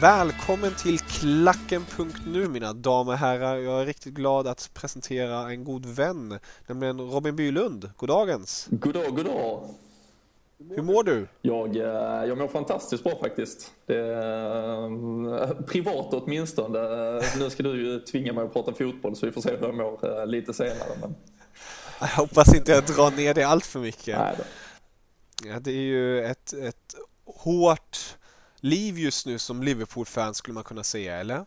Välkommen till Klacken.nu mina damer och herrar. Jag är riktigt glad att presentera en god vän, nämligen Robin Bylund. Goddagens! Goddag, goddag! Hur mår du? Jag, eh, jag mår fantastiskt bra faktiskt. Är, eh, privat åtminstone. Nu ska du ju tvinga mig att prata fotboll så vi får se hur jag mår eh, lite senare. Men... Jag hoppas inte jag drar ner det allt för mycket. Nej då. Ja, det är ju ett, ett hårt liv just nu som Liverpool-fan skulle man kunna säga, eller?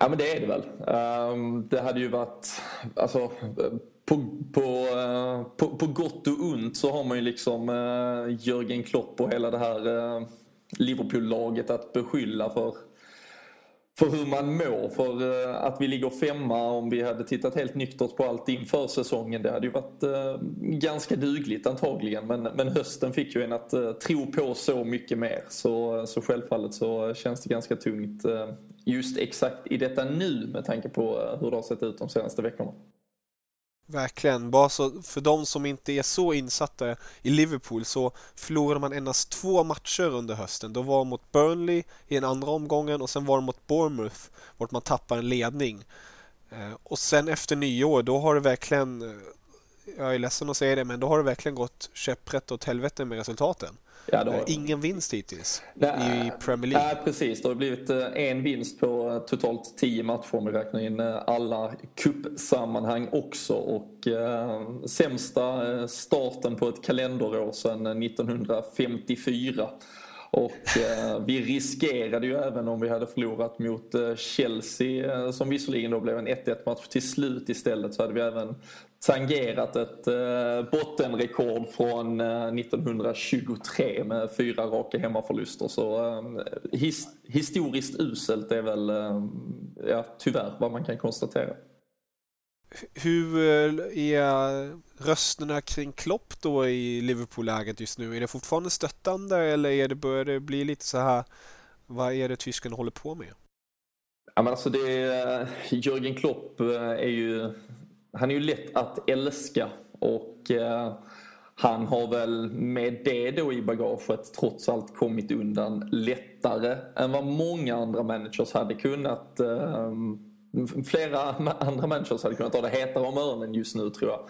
Ja men det är det väl. Ehm, det hade ju varit, alltså på, på, eh, på, på gott och ont så har man ju liksom eh, Jörgen Klopp och hela det här eh, Liverpool-laget att beskylla för för hur man mår. För eh, att vi ligger femma om vi hade tittat helt nyktert på allt inför säsongen det hade ju varit eh, ganska dugligt antagligen. Men, men hösten fick ju en att eh, tro på så mycket mer. Så, så självfallet så känns det ganska tungt just exakt i detta nu med tanke på hur det har sett ut de senaste veckorna. Verkligen. Bara så för de som inte är så insatta i Liverpool så förlorade man endast två matcher under hösten. Då var det mot Burnley i den andra omgången och sen var det mot Bournemouth vart man tappar en ledning. Eh, och sen efter nyår då har det verkligen, eh, jag är ledsen att säga det, men då har det verkligen gått käpprätt åt helvete med resultaten. Ja, har- Eh, Ingen vinst hittills Nej, i Premier League. Nej, precis. Det har blivit eh, en vinst på eh, totalt tio matcher om vi räknar in alla cupsammanhang också. Och eh, sämsta starten på ett kalenderår sedan eh, 1954. Och eh, vi riskerade ju även om vi hade förlorat mot eh, Chelsea som visserligen då blev en 1-1 match till slut istället så hade vi även tangerat ett eh, bottenrekord från eh, 1923 med fyra raka hemmaförluster. Så eh, his, historiskt uselt är väl eh, ja, tyvärr vad man kan konstatera. Hur eh, är rösterna kring Klopp då i Liverpool-läget just nu? Är det fortfarande stöttande eller är det, börjar det bli lite så här vad är det tysken håller på med? Ja, men alltså det, Jörgen Klopp eh, är ju, han är ju lätt att älska och eh, han har väl med det då i bagaget trots allt kommit undan lättare än vad många andra managers hade kunnat. Eh, flera andra managers hade kunnat ha det hetare om öronen just nu tror jag.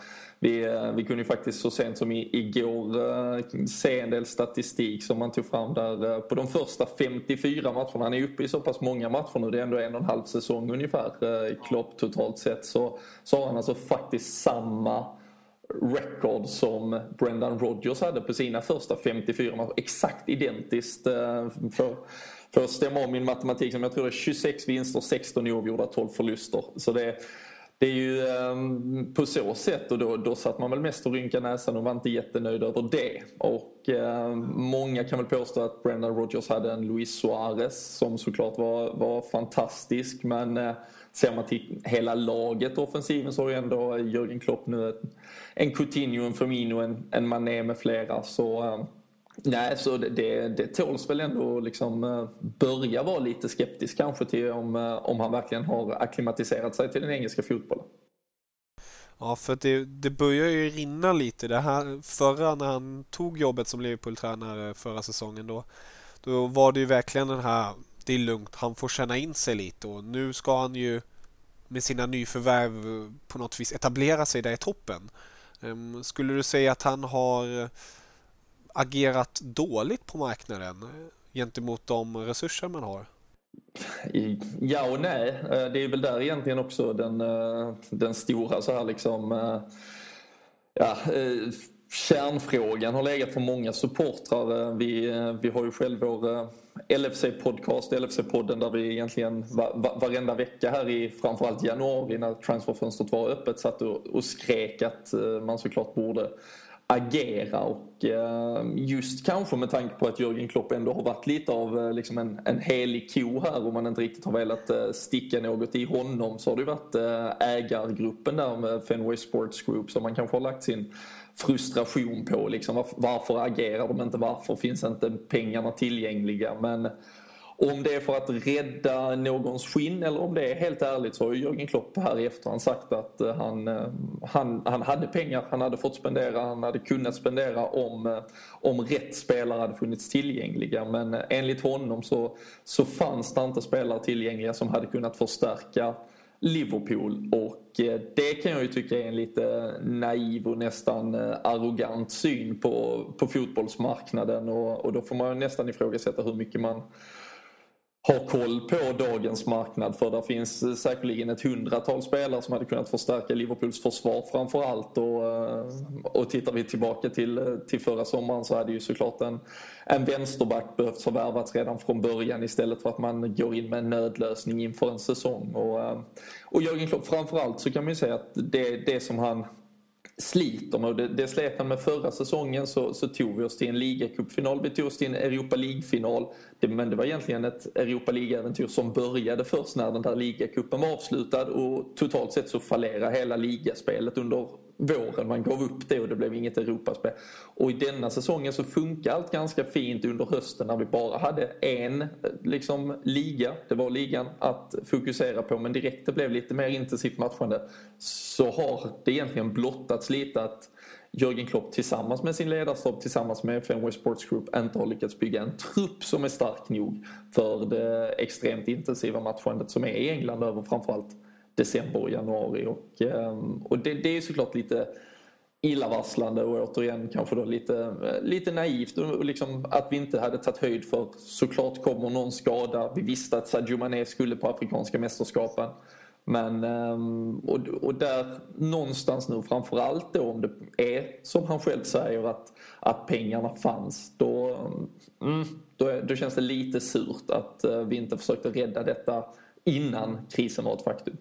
Vi, eh, vi kunde ju faktiskt så sent som i, igår eh, se en del statistik som man tog fram där eh, på de första 54 matcherna. Han är uppe i så pass många matcher nu, det är ändå en och en halv säsong ungefär Klopp totalt sett. Så, så har han alltså faktiskt samma record som Brendan Rodgers hade på sina första 54 matcher. Exakt identiskt. För, för att stämma om min matematik, som jag tror är 26 vinster, 16 oavgjorda, 12 förluster. Så det, det är ju um, på så sätt och då, då satt man väl mest och rynkade näsan och var inte jättenöjd över det. Och um, många kan väl påstå att Brendan Rodgers hade en Luis Suarez som såklart var, var fantastisk men uh, ser man till hela laget offensiven så har ju ändå Jörgen Klopp nu en Coutinho, en Firmino, en, en Mané med flera. Så ehm, Nej, så det, det, det tåls väl ändå liksom eh, börja vara lite skeptisk kanske till om, eh, om han verkligen har akklimatiserat sig till den engelska fotbollen. Ja, för det, det börjar ju rinna lite. Det här förra när han tog jobbet som Liverpool-tränare förra säsongen då, då var det ju verkligen den här, det är lugnt, han får känna in sig lite och nu ska han ju med sina nyförvärv på något vis etablera sig där i toppen. Ehm, skulle du säga att han har agerat dåligt på marknaden eh, gentemot de resurser man har? Ja och nej. Eh, det är väl där egentligen också den, eh, den stora så här liksom ja, kärnfrågan har legat för många supportrar. Vi, vi har ju själv vår LFC-podcast, LFC-podden där vi egentligen var, varenda vecka här i framförallt januari när transferfönstret var öppet satt och, och skrek att man såklart borde agera och ehm, just kanske med tanke på att Jörgen Klopp ändå har varit lite av eh, liksom en, en helig ko här och man inte riktigt har velat eh, sticka något i honom så har det varit eh, ägargruppen där med Fenway Sports Group som man kanske har lagt sin frustration på. Liksom, varför agerar de inte? Varför finns inte pengarna tillgängliga? Men om det är för att rädda någons skinn eller om det är helt ärligt så har ju Jörgen Klopp här i efterhand sagt att eh, han, eh, han, han hade pengar, han hade fått spendera, han hade kunnat spendera om, eh, om rätt spelare hade funnits tillgängliga. Men enligt honom så, så fanns det inte spelare tillgängliga som hade kunnat förstärka Liverpool och det kan jag ju tycka är en lite naiv och nästan arrogant syn på, på fotbollsmarknaden och, och då får man nästan ifrågasätta hur mycket man har koll på dagens marknad. För det finns eh, säkerligen ett hundratal spelare som hade kunnat förstärka Liverpools försvar framför allt. Och, eh, och tittar vi tillbaka till, eh, till förra sommaren så hade ju såklart en, en vänsterback behövt förvärvas redan från början istället för att man går in med en nödlösning inför en säsong. Och, och Jörgen Klopp framförallt så kan man ju säga att det, det som han sliter med. Det, det slet han med förra säsongen så, så tog vi oss till en ligacupfinal. Vi tog oss till en Europa League-final. men det var egentligen ett Europa League-äventyr som började först när den där ligacupen var avslutad och totalt sett så fallerade hela ligaspelet under våren. Man gav upp det och det blev inget Europaspel. Och i denna säsongen så funkar allt ganska fint under hösten när vi bara hade en liksom, liga, det var ligan, att fokusera på. Men direkt det blev lite mer intensivt matchande så har det egentligen blottats lite att Jörgen Klopp tillsammans med sin ledarstab tillsammans med Fenway Sports Group inte har lyckats bygga en trupp som är stark nog för det extremt intensiva matchandet som är i England över framförallt december och januari. Och, ehm, och det, det är såklart lite illavarslande och återigen kanske då lite, eh, lite naivt och liksom att vi inte hade tagit höjd för såklart kommer någon skada. Vi visste att Sadio Mané skulle på Afrikanska mästerskapen. Men, ehm, och, och där någonstans nu framförallt då om det är som han själv säger att, att pengarna fanns. Då, mm, då, då känns det lite surt att eh, vi inte försökte rädda detta innan krisen var ett faktum.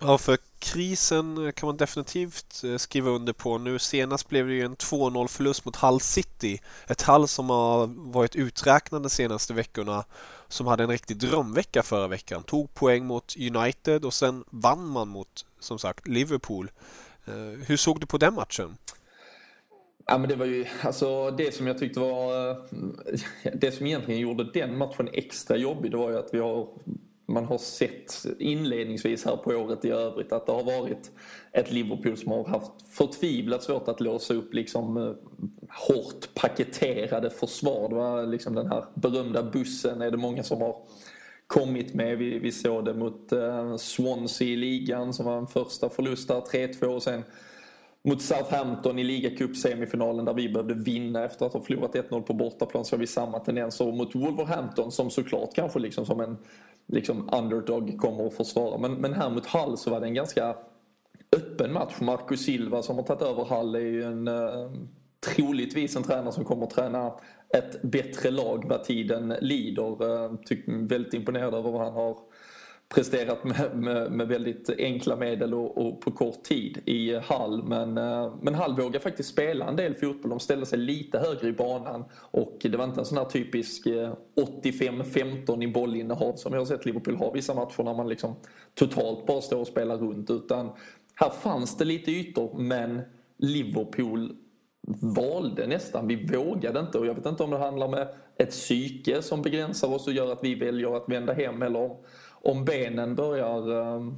Ja, för krisen kan man definitivt eh, skriva under på. Nu senast blev det ju en 2-0 förlust mot Hull City. Ett Hull som har varit uträknade de senaste veckorna. Som hade en riktig drömvecka förra veckan. Tog poäng mot United och sen vann man mot, som sagt, Liverpool. Eh, hur såg du på den matchen? Ja, men det var ju alltså det som jag tyckte var... Eh, det som egentligen gjorde den matchen extra jobbig det var ju att vi har man har sett inledningsvis här på året i övrigt att det har varit ett Liverpool som har haft förtvivlat svårt att låsa upp liksom eh, hårt paketerade försvar. Det var liksom den här berömda bussen är det många som har kommit med. Vi, vi såg det mot eh, Swansea i ligan som var en första förlust där, 3-2 och sen mot Southampton i ligacup-semifinalen där vi behövde vinna efter att ha förlorat 1-0 på bortaplan så har vi samma tendenser mot Wolverhampton som såklart kanske liksom som en liksom underdog kommer att försvara. Men, men här mot Hull så var det en ganska öppen match. Marco Silva som har tagit över Hull är ju en eh, troligtvis en tränare som kommer att träna ett bättre lag vad tiden lider. Eh, väldigt imponerad över vad han har presterat med, med, med, väldigt enkla medel och, och, på kort tid i Hall. Men, eh, men Hall vågar faktiskt spela en del fotboll. De ställde sig lite högre i banan och det var inte en sån här typisk eh, 85-15 i bollinnehav som jag har sett Liverpool ha vissa matcher när man liksom totalt bara står och spelar runt. Utan här fanns det lite ytor men Liverpool valde nästan. Vi vågade inte och jag vet inte om det handlar om ett psyke som begränsar oss och gör att vi väljer att vända hem eller om, om benen börjar ehm,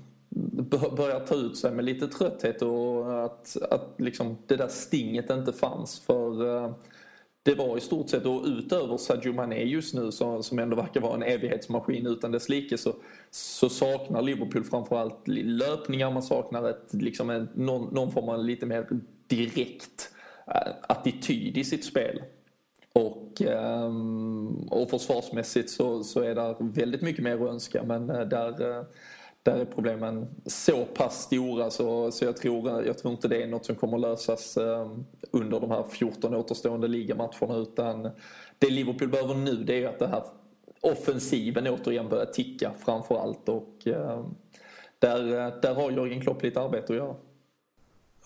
börjar ta ut sig med lite trötthet och att, att liksom det där stinget inte fanns. För ehm, det var i stort sett, och utöver Sadio Mané just nu som, som ändå verkar vara en evighetsmaskin utan dess like så, så saknar Liverpool framförallt löpningar, man saknar ett, liksom en, någon, någon form av lite mer direkt eh, attityd i sitt spel. Och, Ehm, och försvarsmässigt så, så är det väldigt mycket mer att önska men eh, där eh, där är problemen så pass stora så, så jag, tror, eh, jag tror inte det är något som kommer lösas under de här 14 återstående ligamatcherna utan det Liverpool behöver nu det är att det här offensiven återigen börjar ticka framför allt och där, där har Jörgen Klopp lite arbete att göra.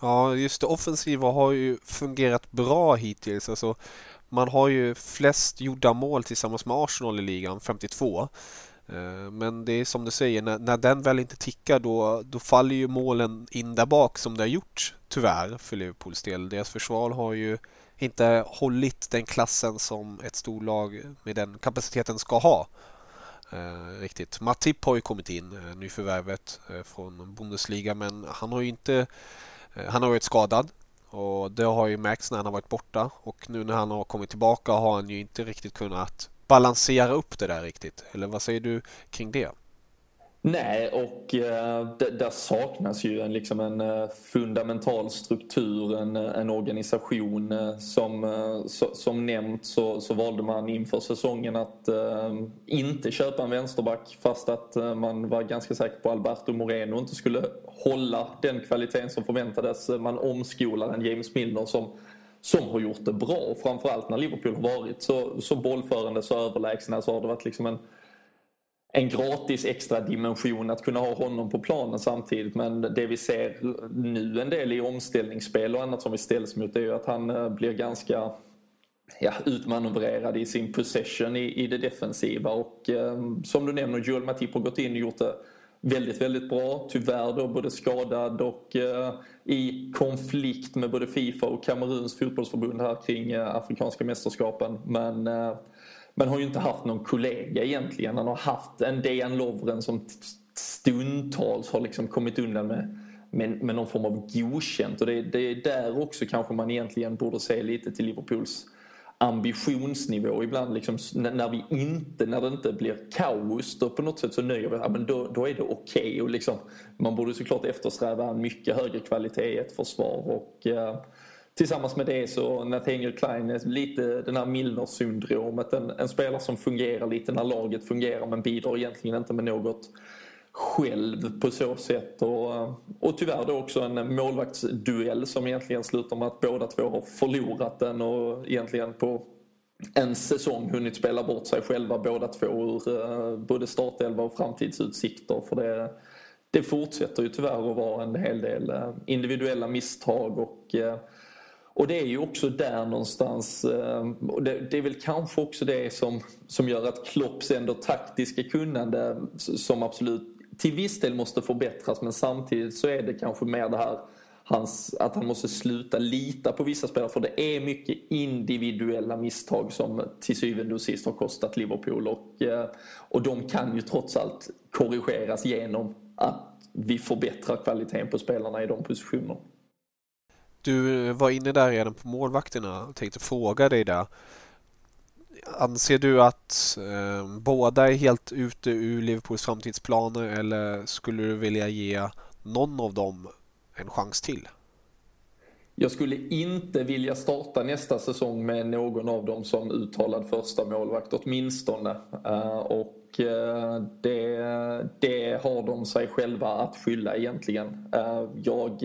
Ja, just det offensiva har ju fungerat bra hittills. Alltså, man har ju flest gjorda mål tillsammans med Arsenal i ligan, 52. Eh, men det är som du säger, när, när den väl inte tickar då, då faller ju målen in där bak som det har gjort tyvärr för Liverpools del. Deras försvar har ju inte hållit den klassen som ett storlag med den kapaciteten ska ha. Eh, riktigt. Matip har ju kommit in, eh, nyförvärvet eh, från Bundesliga, men han har ju inte... Eh, han har varit skadad och det har ju märkts när han har varit borta och nu när han har kommit tillbaka har han ju inte riktigt kunnat balansera upp det där riktigt. Eller vad säger du kring det? Nej, och eh, där saknas ju en, liksom en eh, fundamental struktur, en, eh, en organisation. Eh, som, så, som nämnt så, så valde man inför säsongen att eh, inte köpa en vänsterback fast att man var ganska säker på Alberto Moreno inte skulle hålla den kvaliteten som förväntades. Man omskolade en James Milner som som har gjort det bra. Framförallt när Liverpool har varit så, så bollförande, så överlägsna så har det varit liksom en, en gratis extra dimension att kunna ha honom på planen samtidigt. Men det vi ser nu en del i omställningsspel och annat som vi ställs mot är ju att han eh, blir ganska ja, utmanövrerad i sin possession i, i det defensiva. Och eh, som du nämner, Joel Matip har gått in och gjort det väldigt, väldigt bra. Tyvärr då både skadad och eh, i konflikt med både Fifa och Kameruns fotbollsförbund här kring eh, Afrikanska mästerskapen. Men, eh, men har ju inte haft någon kollega egentligen. Han har haft en Dejan Lovren som stundtals har liksom kommit undan med, med, med någon form av godkänt. Och det, det är där också kanske man egentligen borde se lite till Liverpools ambitionsnivå ibland liksom, när vi inte, när det inte blir kaos då på något sätt så nöjer vi oss, ja, men då, då är det okej okay. liksom, man borde såklart eftersträva en mycket högre kvalitet i ett försvar och eh, tillsammans med det så Nathaniel Klein är lite den här Milner-syndromet, en, en spelare som fungerar lite när laget fungerar men bidrar egentligen inte med något själv på så sätt. Och, och tyvärr då också en målvaktsduell som egentligen slutar med att båda två har förlorat den och egentligen på en säsong hunnit spela bort sig själva båda två ur eh, både startelva och framtidsutsikter. För det, det fortsätter ju tyvärr att vara en hel del eh, individuella misstag och eh, och det är ju också där någonstans, eh, och det, det, är väl kanske också det som, som gör att Klopps ändå taktiska kunnande som absolut till viss del måste förbättras men samtidigt så är det kanske mer det här hans, att han måste sluta lita på vissa spelare för det är mycket individuella misstag som till syvende och sist har kostat Liverpool och, eh, och de kan ju trots allt korrigeras genom att vi förbättrar kvaliteten på spelarna i de positionerna. Du var inne där redan på målvakterna och tänkte fråga dig där. Anser du att eh, båda är helt ute ur Liverpools framtidsplaner eller skulle du vilja ge någon av dem en chans till? Jag skulle inte vilja starta nästa säsong med någon av dem som uttalad första målvakt åtminstone. Uh, och eh, det, det har de sig själva att skylla egentligen. Uh, jag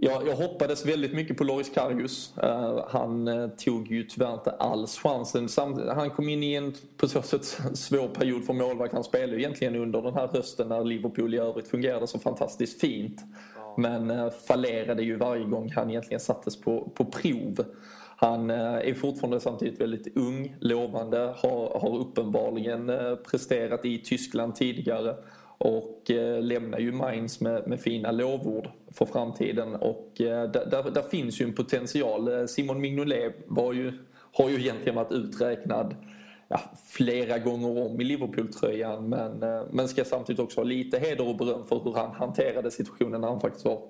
jag, jag hoppades väldigt mycket på Loris Karius. Uh, han uh, tog ju tyvärr inte alls chansen. Samt, han kom in i en på så sätt svår period för målvakt. Han spelade egentligen under den här hösten när Liverpool i övrigt fungerade så fantastiskt fint. Men uh, fallerade ju varje gång han egentligen sattes på, på prov. Han är fortfarande samtidigt väldigt ung, lovande, har, har uppenbarligen presterat i Tyskland tidigare och eh, lämnar ju Mainz med, med fina lovord för framtiden. Och eh, där, där, där, finns ju en potential. Eh, Simon Mignolet var ju, har ju egentligen varit uträknad ja, flera gånger om i Liverpool-tröjan. Men, men ska samtidigt också ha lite heder och beröm för hur han hanterade situationen när han faktiskt var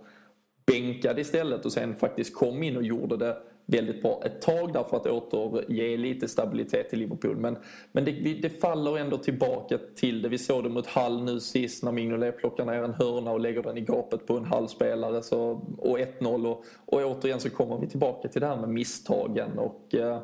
bänkad istället och sen faktiskt kom in och gjorde det väldigt bra ett tag där för att återge lite stabilitet till Liverpool. Men, men det, det, faller ändå tillbaka till det. Vi såg det mot Hall nu sist när Mignolet plockar ner en hörna och lägger den i gapet på en halvspelare så, och 1-0. Och, och återigen så kommer vi tillbaka till det här med misstagen. Och, eh,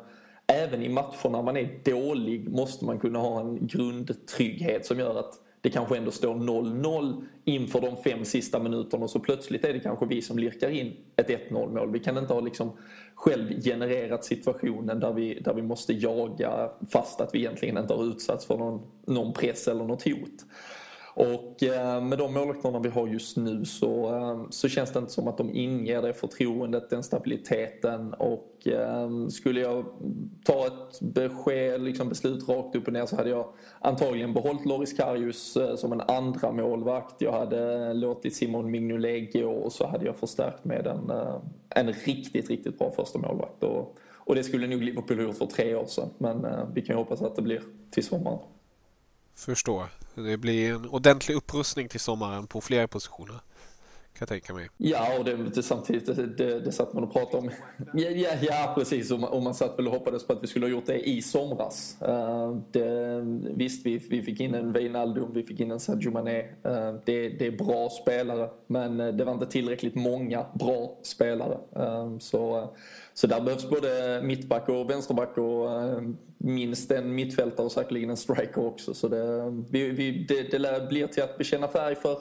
Även i matcher när man är dålig måste man kunna ha en grundtrygghet som gör att det kanske ändå står 0-0 inför de fem sista minuterna och så plötsligt är det kanske vi som lirkar in ett 1-0 mål. Vi kan inte ha liksom själv genererat situationen där vi, där vi måste jaga fast att vi egentligen inte har utsatts för någon, någon press eller något hot. Och eh, med de målvakterna vi har just nu så, eh, så känns det inte som att de inger det förtroendet, den stabiliteten och eh, skulle jag ta ett besked, liksom beslut rakt upp och ner så hade jag antagligen behållit Loris Karius som en andra målvakt. Jag hade låtit Simon Mignolet gå och så hade jag förstärkt med en, en riktigt, riktigt bra första målvakt. Och, och det skulle nog Liverpool ha gjort för tre år sedan men vi kan ju hoppas att det blir till sommaren. Förstår. Det blir en ordentlig upprustning till sommaren på flera positioner. Kan jag tänka mig. Ja, och det, det samtidigt, det, det, det satt man och pratade om. Ja, ja, ja precis. Och man, och man satt väl och hoppades på att vi skulle ha gjort det i somras. Uh, det, visst, vi, vi fick in en Wijnaldum, vi fick in en Sadio Mané. Uh, det, det är bra spelare, men eh, det var inte tillräckligt många bra spelare. Uh, så, så där behövs både mittback och vänsterback och minst en mittfältare och säkerligen en striker också. Så det, vi, vi, det, det blir till att bekänna färg för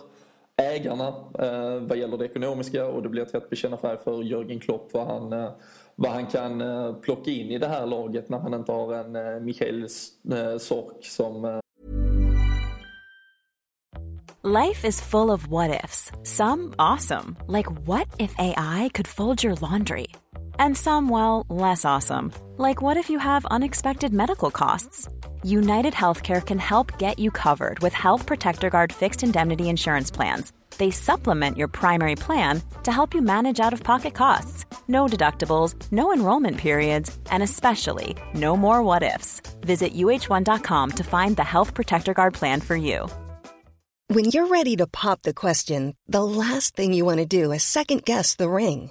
ägarna eh, vad gäller det ekonomiska och det blir till att bekänna färg för Jörgen Klopp vad han, eh, vad han kan eh, plocka in i det här laget när han inte har en eh, Michael eh, Sork som eh... Life is full of what ifs. Some awesome. Like what if AI could fold your laundry? And some, well, less awesome. Like what if you have unexpected medical costs? United Healthcare can help get you covered with Health Protector Guard fixed indemnity insurance plans. They supplement your primary plan to help you manage out of pocket costs. No deductibles, no enrollment periods, and especially no more what ifs. Visit uh1.com to find the Health Protector Guard plan for you. When you're ready to pop the question, the last thing you want to do is second guess the ring.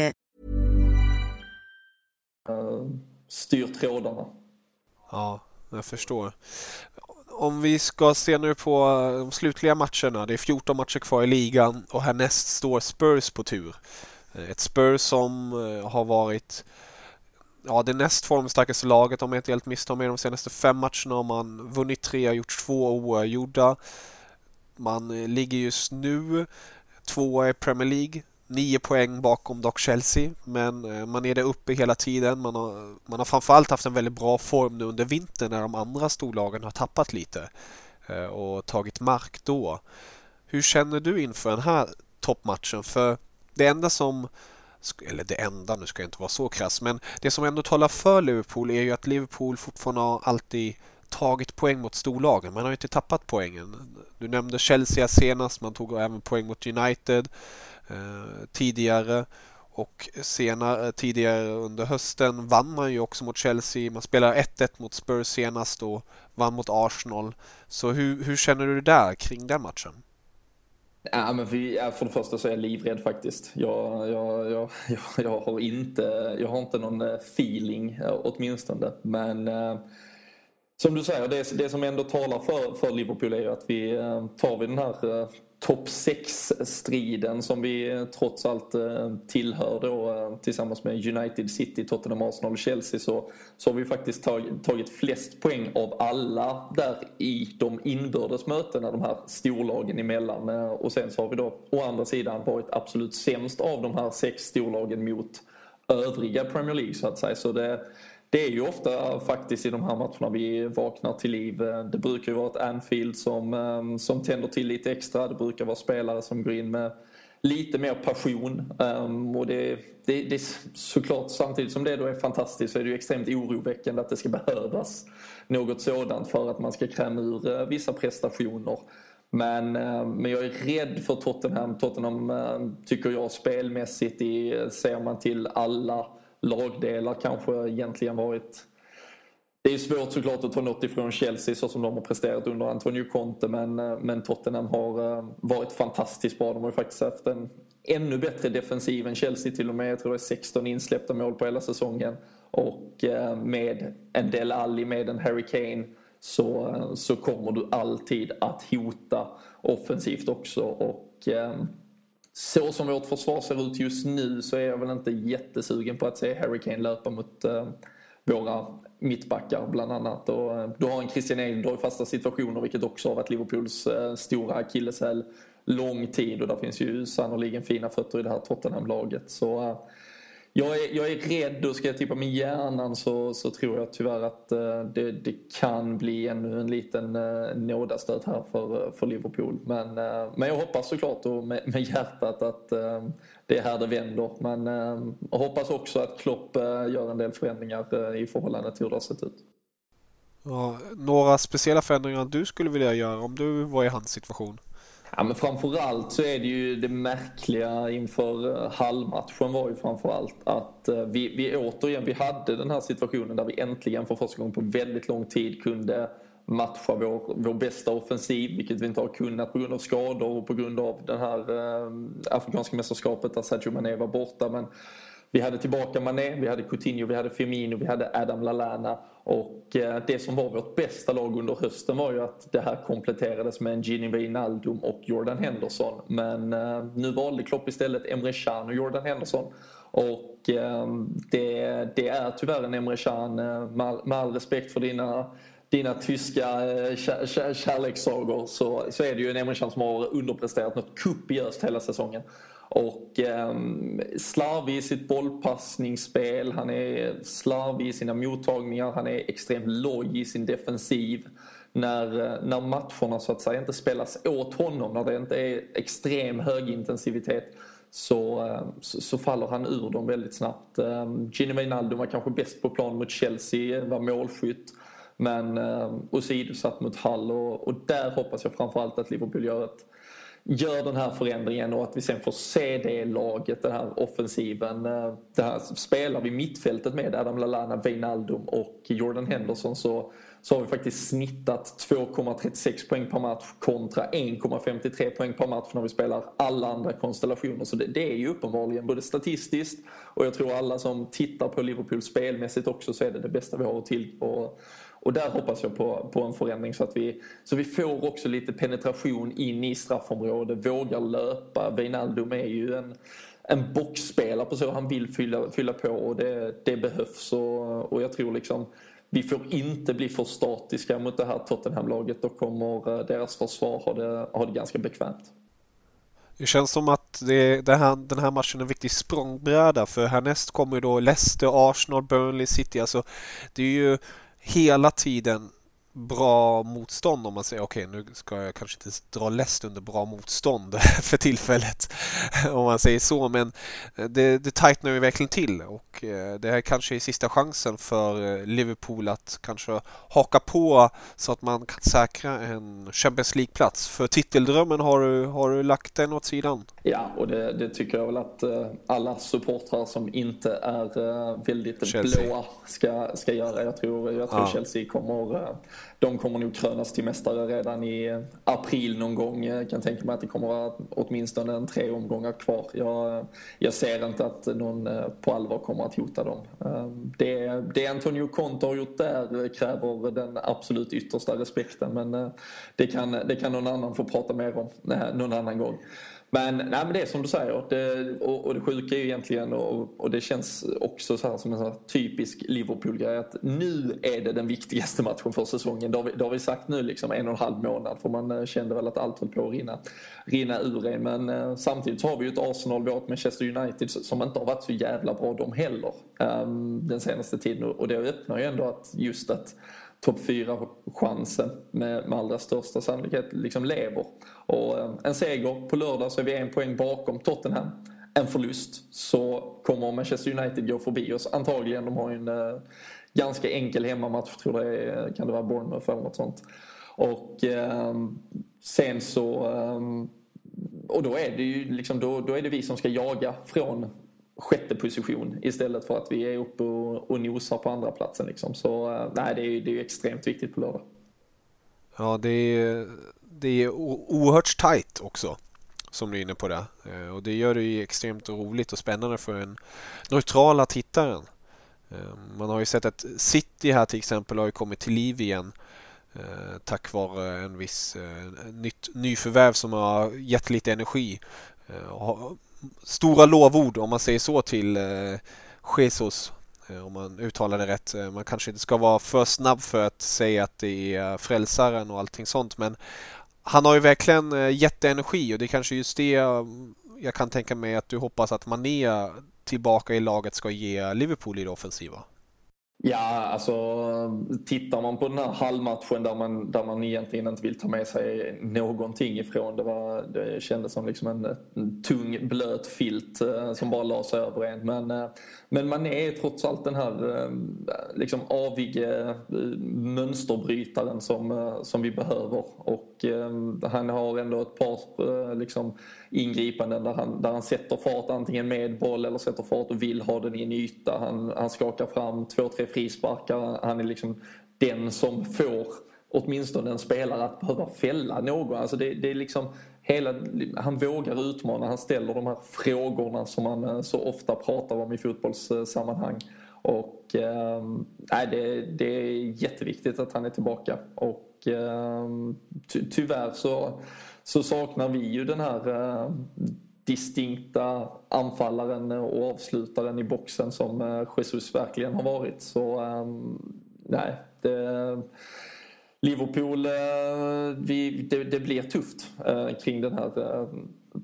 Styr trådarna. Ja, jag förstår. Om vi ska se nu på de slutliga matcherna. Det är 14 matcher kvar i ligan och härnäst står Spurs på tur. Ett Spurs som eh, har varit ja, det näst formstarkaste laget om jag inte helt misstar mig. De senaste fem matcherna har man vunnit tre, och gjort två oavgjorda. Man eh, ligger just nu tvåa i Premier League nio poäng bakom dock Chelsea men eh, man är där uppe hela tiden. Man har, man har framförallt haft en väldigt bra form nu under vintern när de andra storlagen har tappat lite eh, och tagit mark då. Hur känner du inför den här toppmatchen? För det enda som eller det enda, nu ska jag inte vara så krass, men det som ändå talar för Liverpool är ju att Liverpool fortfarande har alltid tagit poäng mot storlagen. Man har inte tappat poängen. Du nämnde Chelsea senast, man tog även poäng mot United. Eh, tidigare och senare, eh, tidigare under hösten vann man ju också mot Chelsea. Man spelade 1-1 mot Spurs senast och vann mot Arsenal. Så hur, hur känner du där kring den matchen? Ja, men för, för det första så är jag livrädd faktiskt. Jag, jag, jag, jag, har, inte, jag har inte någon eh, feeling åtminstone. Men eh, som du säger, det, det som ändå talar för, för Liverpool är ju att vi eh, tar vi den här eh, topp 6-striden som vi eh, trots allt eh, tillhör då eh, tillsammans med United City, Tottenham, Arsenal och Chelsea så, så har vi faktiskt tagit, tagit flest poäng av alla där i de inbördes mötena, de här storlagen emellan. Och sen så har vi då å andra sidan varit absolut sämst av de här sex storlagen mot övriga Premier League så att säga. Så det, det är ju ofta faktiskt i de här matcherna vi vaknar till liv. Det brukar ju vara ett Anfield som, ehm, som tänder till lite extra. Det brukar vara spelare som går in med lite mer passion. Ehm, och det, det, det såklart, samtidigt som det då är fantastiskt så är det ju extremt oroväckande att det ska behövas något sådant för att man ska kräma ur eh, vissa prestationer. Men, ehm, men jag är rädd för Tottenham. Tottenham tycker jag spelmässigt, i, ser man till alla lagdelar kanske egentligen varit det är svårt såklart att ta något ifrån Chelsea så som de har presterat under Antonio Conte men, eh, men Tottenham har eh, varit fantastiskt bra. De har ju faktiskt haft en ännu bättre defensiv än Chelsea till och med. Jag tror det är 16 insläppta mål på hela säsongen. Och eh, med en Del Alli, med en Harry Kane så, så kommer du alltid att hota offensivt också. Och så som vårt försvar ser ut just nu så är jag väl inte jättesugen på att se Harry Kane löpa mot eh, våra mittbackar bland annat. Och, eh, du har en Christian Eriksen i fasta situationer vilket också har varit Liverpools eh, stora akilleshäl lång tid och där finns ju sannoliken fina fötter i det här Tottenham-laget. Så eh, jag är, jag är rädd och ska jag tippa med hjärnan så, så tror jag tyvärr att eh, det, det, kan bli ännu en liten eh, nådastöt här för, eh, för Liverpool. Men, men jag hoppas såklart och med, med hjärtat att det är här det vänder. Men jag hoppas också att Klopp gör en del förändringar i förhållande till hur det har sett ut. Ja, några speciella förändringar du skulle vilja göra om du var i hans situation? Ja, men framförallt så är det ju det märkliga inför eh, halvmatchen var ju framförallt att eh, vi, vi återigen, vi hade den här situationen där vi äntligen för första gången på väldigt lång tid kunde matcha vår, vår bästa offensiv, vilket vi inte har kunnat på grund av skador och på grund av det här eh, afrikanska mästerskapet där Sergio Mané var borta. Men vi hade tillbaka Mané, vi hade Coutinho, vi hade Firmino, vi hade Adam Lallana. Och eh, det som var vårt bästa lag under hösten var ju att det här kompletterades med en Gini Wijnaldum och Jordan Henderson. Men eh, nu valde Klopp istället Emre Can och Jordan Henderson. Och eh, det, det är tyvärr en Emre Can, med all respekt för dina dina tyska kärlekssagor så, så är det ju en Emre Can som har underpresterat något kopiöst hela säsongen. Och eh, slarvig i sitt bollpassningsspel, han är slarvig i sina mottagningar, han är extremt loj i sin defensiv. När, eh, när matcherna så att säga inte spelas åt honom, när det inte är extrem högintensivitet så, ehm, så, så, faller han ur dem väldigt snabbt. Ehm, Gino Wijnaldum var kanske bäst på plan mot Chelsea, var målskytt. Men eh, åsidosatt mot Hall och, och där hoppas jag framförallt att Liverpool gör ett gör den här förändringen och att vi sen får se det laget, den här offensiven. Eh, det här spelar vi mittfältet med Adam Lallana, Wijnaldum och Jordan Henderson så, så har vi faktiskt snittat 2,36 poäng per match kontra 1,53 poäng per match när vi spelar alla andra konstellationer. Så det, det, är ju uppenbarligen både statistiskt och jag tror alla som tittar på Liverpool spelmässigt också så är det det bästa vi har att tillgå. Och där hoppas jag på, på en förändring så att vi, så vi får också lite penetration in i straffområdet, vågar löpa. Wijnaldum är ju en, en boxspelare på så han vill fylla, fylla på och det, det behövs. Och, och jag tror liksom vi får inte bli för statiska mot det här Tottenham-laget. Då kommer eh, deras försvar ha det, ha det ganska bekvämt. Det känns som att det, det här, den här matchen är en viktig språngbräda för härnäst kommer då Leicester, Arsenal, Burnley, City. Alltså, det är ju hela tiden bra motstånd om man säger okej okay, nu ska jag kanske inte dra läst under bra motstånd för tillfället om man säger så men det, det tightnar ju verkligen till och eh, det här kanske är sista chansen för eh, Liverpool att kanske haka på så att man kan säkra en Champions League-plats. För titeldrömmen har du, har du lagt den åt sidan? Ja, och det, det tycker jag väl att eh, alla supportrar som inte är väldigt Chelsea. blåa ska, ska göra. Jag tror, jag tror ja. Chelsea kommer de kommer nog krönas till mästare redan i april någon gång. Jag kan tänka mig att det kommer vara åtminstone en tre omgångar kvar. Jag, jag ser inte att någon eh, på allvar kommer att hota dem. Ehm, det, det Antonio Conte har gjort där kräver den absolut yttersta respekten men eh, det kan, det kan någon annan få prata mer om eh, någon annan gång. Men, nej, men det är som du säger. Det, och, och det sjuka är ju egentligen, och, och det känns också så som en typisk Liverpool-grej, att nu är det den viktigaste matchen för säsongen. Det har vi, det har vi sagt nu liksom en och en halv månad, för man eh, kände väl att allt höll på att rinna, rinna ur en. Men eh, samtidigt så har vi ju ett Arsenal, vi har ett Manchester United som inte har varit så jävla bra de heller um, den senaste tiden. Och det öppnar ju ändå att just att topp 4-chansen med, med allra största sannolikhet liksom lever. Och eh, en seger på lördag så är vi en poäng bakom Tottenham. En förlust så kommer Manchester United gå förbi oss antagligen. De har ju en eh, ganska enkel hemmamatch, tror det är, eh, kan det vara Bournemouth eller något sånt. Och eh, sen så eh, och då är det ju liksom, då, då är det vi som ska jaga från sjätte position istället för att vi är uppe och, och nosar på andra platsen liksom. Så eh, nej, det är ju det är extremt viktigt på lördag. Ja, det är, det är oerhört tajt också som du är inne på det. Eh, och det gör det ju extremt roligt och spännande för den neutrala tittaren. Eh, man har ju sett att City här till exempel har ju kommit till liv igen tack vare en viss nytt, nyförvärv som har gett lite energi stora lovord om man säger så till eh, Jesus eh, om man uttalar det rätt. Eh, man kanske inte ska vara för snabb för att säga att det är eh, frälsaren och allting sånt men han har ju verkligen eh, jätteenergi och det är kanske just det mm, jag kan tänka mig att du hoppas att Mané tillbaka i laget ska ge Liverpool i det offensiva. Ja, alltså tittar man på den här halvmatchen där man, där man egentligen inte vill ta med sig någonting ifrån. Det, var, det kändes som liksom en, en tung blöt filt eh, som bara la sig över en. Men, eh, men man är trots allt den här eh, liksom avige eh, mönsterbrytaren som, eh, som vi behöver. Och Ehm, han har ändå ett par eh, liksom, ingripanden där han, där han sätter fart antingen med boll eller sätter fart och vill ha den i en yta. Han, han skakar fram två, tre frisparkar. Han är liksom den som får åtminstone en spelare att behöva fälla någon. Alltså det, det är liksom hela, han vågar utmana, han ställer de här frågorna som man eh, så ofta pratar om i fotbollssammanhang. Och eh, det, det är jätteviktigt att han är tillbaka. Och och ty, tyvärr så, så saknar vi ju den här ehm, distinkta anfallaren och avslutaren i boxen som eh, Jesus verkligen har varit. Så ehm, nej, det, Liverpool, eh, vi, det, det, blir tufft eh, kring den här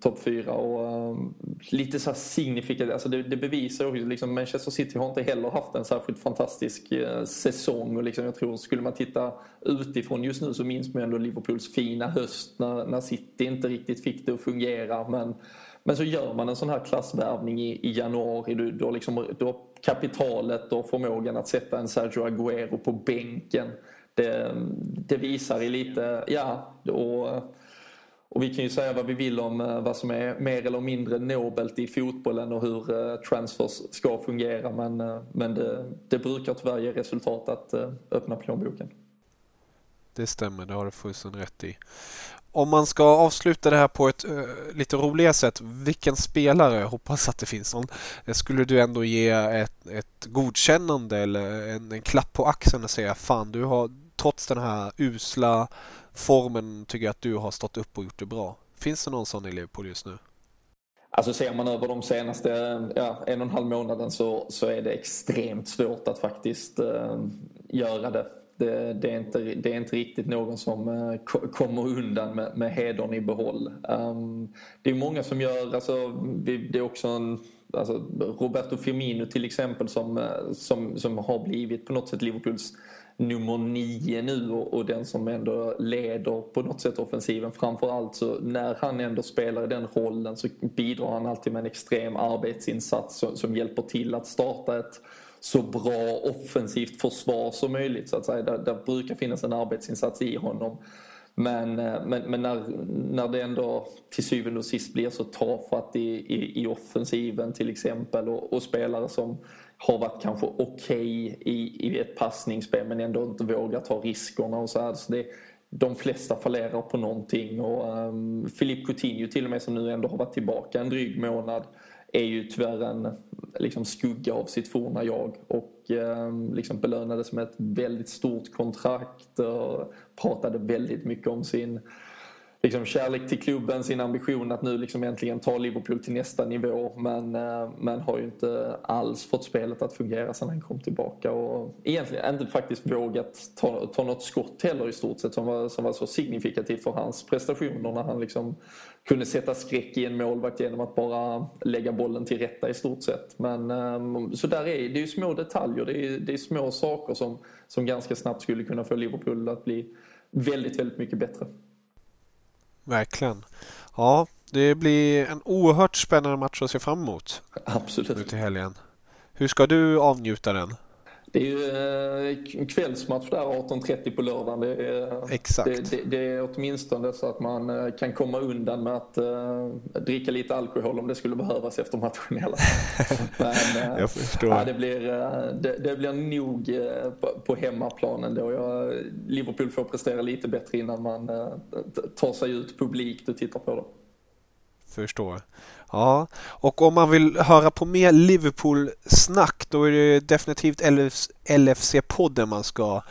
topp fyra och um, lite så här signifikativt, alltså det, det bevisar också liksom Manchester City har inte heller haft en särskilt fantastisk eh, säsong och liksom jag tror skulle man titta utifrån just nu så minns man ändå Liverpools fina höst när, när City inte riktigt fick det att fungera men men så gör man en sån här klassvärvning i, i januari. Du, du, har liksom, du har kapitalet och förmågan att sätta en Sergio Aguero på bänken. Det, det visar i lite, ja, och, eh, och vi kan ju säga vad vi vill om eh, vad som är mer eller mindre nobelt i fotbollen och hur eh, transfers ska fungera. Men, eh, men det, det brukar tyvärr ge resultat att öppna plånboken. Det stämmer, det har du fullständigt rätt i om man ska avsluta det här på ett uh, lite roligare sätt, vilken spelare, hoppas att det finns någon, skulle du ändå ge ett, ett godkännande eller en, en klapp på axeln och säga fan du har trots den här usla formen tycker jag att du har stått upp och gjort det bra. Finns det någon sån i Liverpool just nu? Alltså ser man över de senaste ja, en och en halv månaden så, så är det extremt svårt att faktiskt uh, göra det det, det, är inte, det är inte riktigt någon som uh, kommer undan med, med hedern i behåll. Um, det är många som gör, alltså, det är också en, alltså, Roberto Firmino till exempel som, eh, som, som har blivit på något sätt Liverpools nummer nio nu och, och, den som ändå leder på något sätt offensiven. Framförallt så när han ändå spelar i den rollen så bidrar han alltid med en extrem arbetsinsats som, som hjälper till att starta ett så bra offensivt försvar som möjligt så att säga. Där, där brukar finnas en arbetsinsats i honom. Men, eh, men, men, när, när det ändå till syvende och sist blir så tafatt i, i, i offensiven till exempel och, och spelare som har varit kanske okej okay i, i ett passningsspel men ändå inte vågar ta riskerna och så här. Så det, de flesta fallerar på någonting och um, Philippe Coutinho till och med som nu ändå har varit tillbaka en dryg månad är ju tyvärr en liksom, skugga av sitt forna jag och um, liksom belönades med ett väldigt stort kontrakt och pratade väldigt mycket om sin liksom kärlek till klubben, sin ambition att nu liksom äntligen ta Liverpool till nästa nivå. Men, eh, men har ju inte alls fått spelet att fungera sedan han kom tillbaka. Och egentligen inte faktiskt vågat ta, ta något skott heller i stort sett som var, som var så signifikativt för hans prestationer när han liksom kunde sätta skräck i en målvakt genom att bara lägga bollen till rätta i stort sett. Men eh, så där är det är ju små detaljer, det är, det är små saker som, som ganska snabbt skulle kunna få Liverpool att bli väldigt, väldigt mycket bättre. Verkligen. Ja, det blir en oerhört spännande match att se fram emot. Absolut. Nu till helgen. Hur ska du avnjuta den? Det är ju en eh, kvällsmatch där 18.30 på lördagen. Det är, Exakt. Det, det, det, är åtminstone så att man eh, kan komma undan med att uh, dricka lite alkohol om det skulle behövas efter matchen. Hela. Men, Jag förstår. Ja, det, blir, det, det, blir nog på, på hemmaplanen då. Jag, Liverpool får prestera lite bättre innan man tar sig ut publikt och tittar på det. Förstår. Ja, och om man vill höra på mer Liverpool-snack då är det definitivt LFC-podden man ska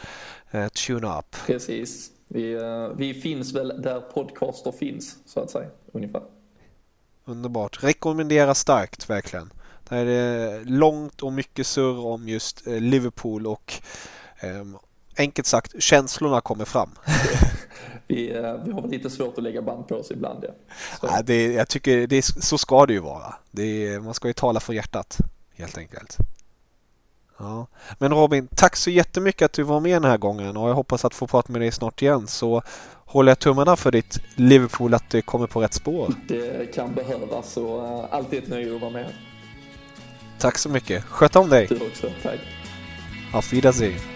eh, tuna upp. Precis. Vi, eh, vi finns väl där podcaster finns, så att säga, ungefär. Underbart. Rekommendera starkt, verkligen. Där är det långt och mycket surr om just eh, Liverpool och eh, enkelt sagt, känslorna kommer fram. vi, eh, vi har lite svårt att lägga band på oss ibland. Ja. ja det, jag tycker det, så ska det ju vara. Det, man ska ju tala från hjärtat helt enkelt. Ja. Men Robin, tack så jättemycket att du var med den här gången och jag hoppas att få prata med dig snart igen. Så håller jag tummarna för ditt Liverpool att det kommer på rätt spår. Det kan behövas och uh, alltid ett nöje att vara med. Tack så mycket. Sköt om dig. Du också. Tack. Auf Wiedersehen.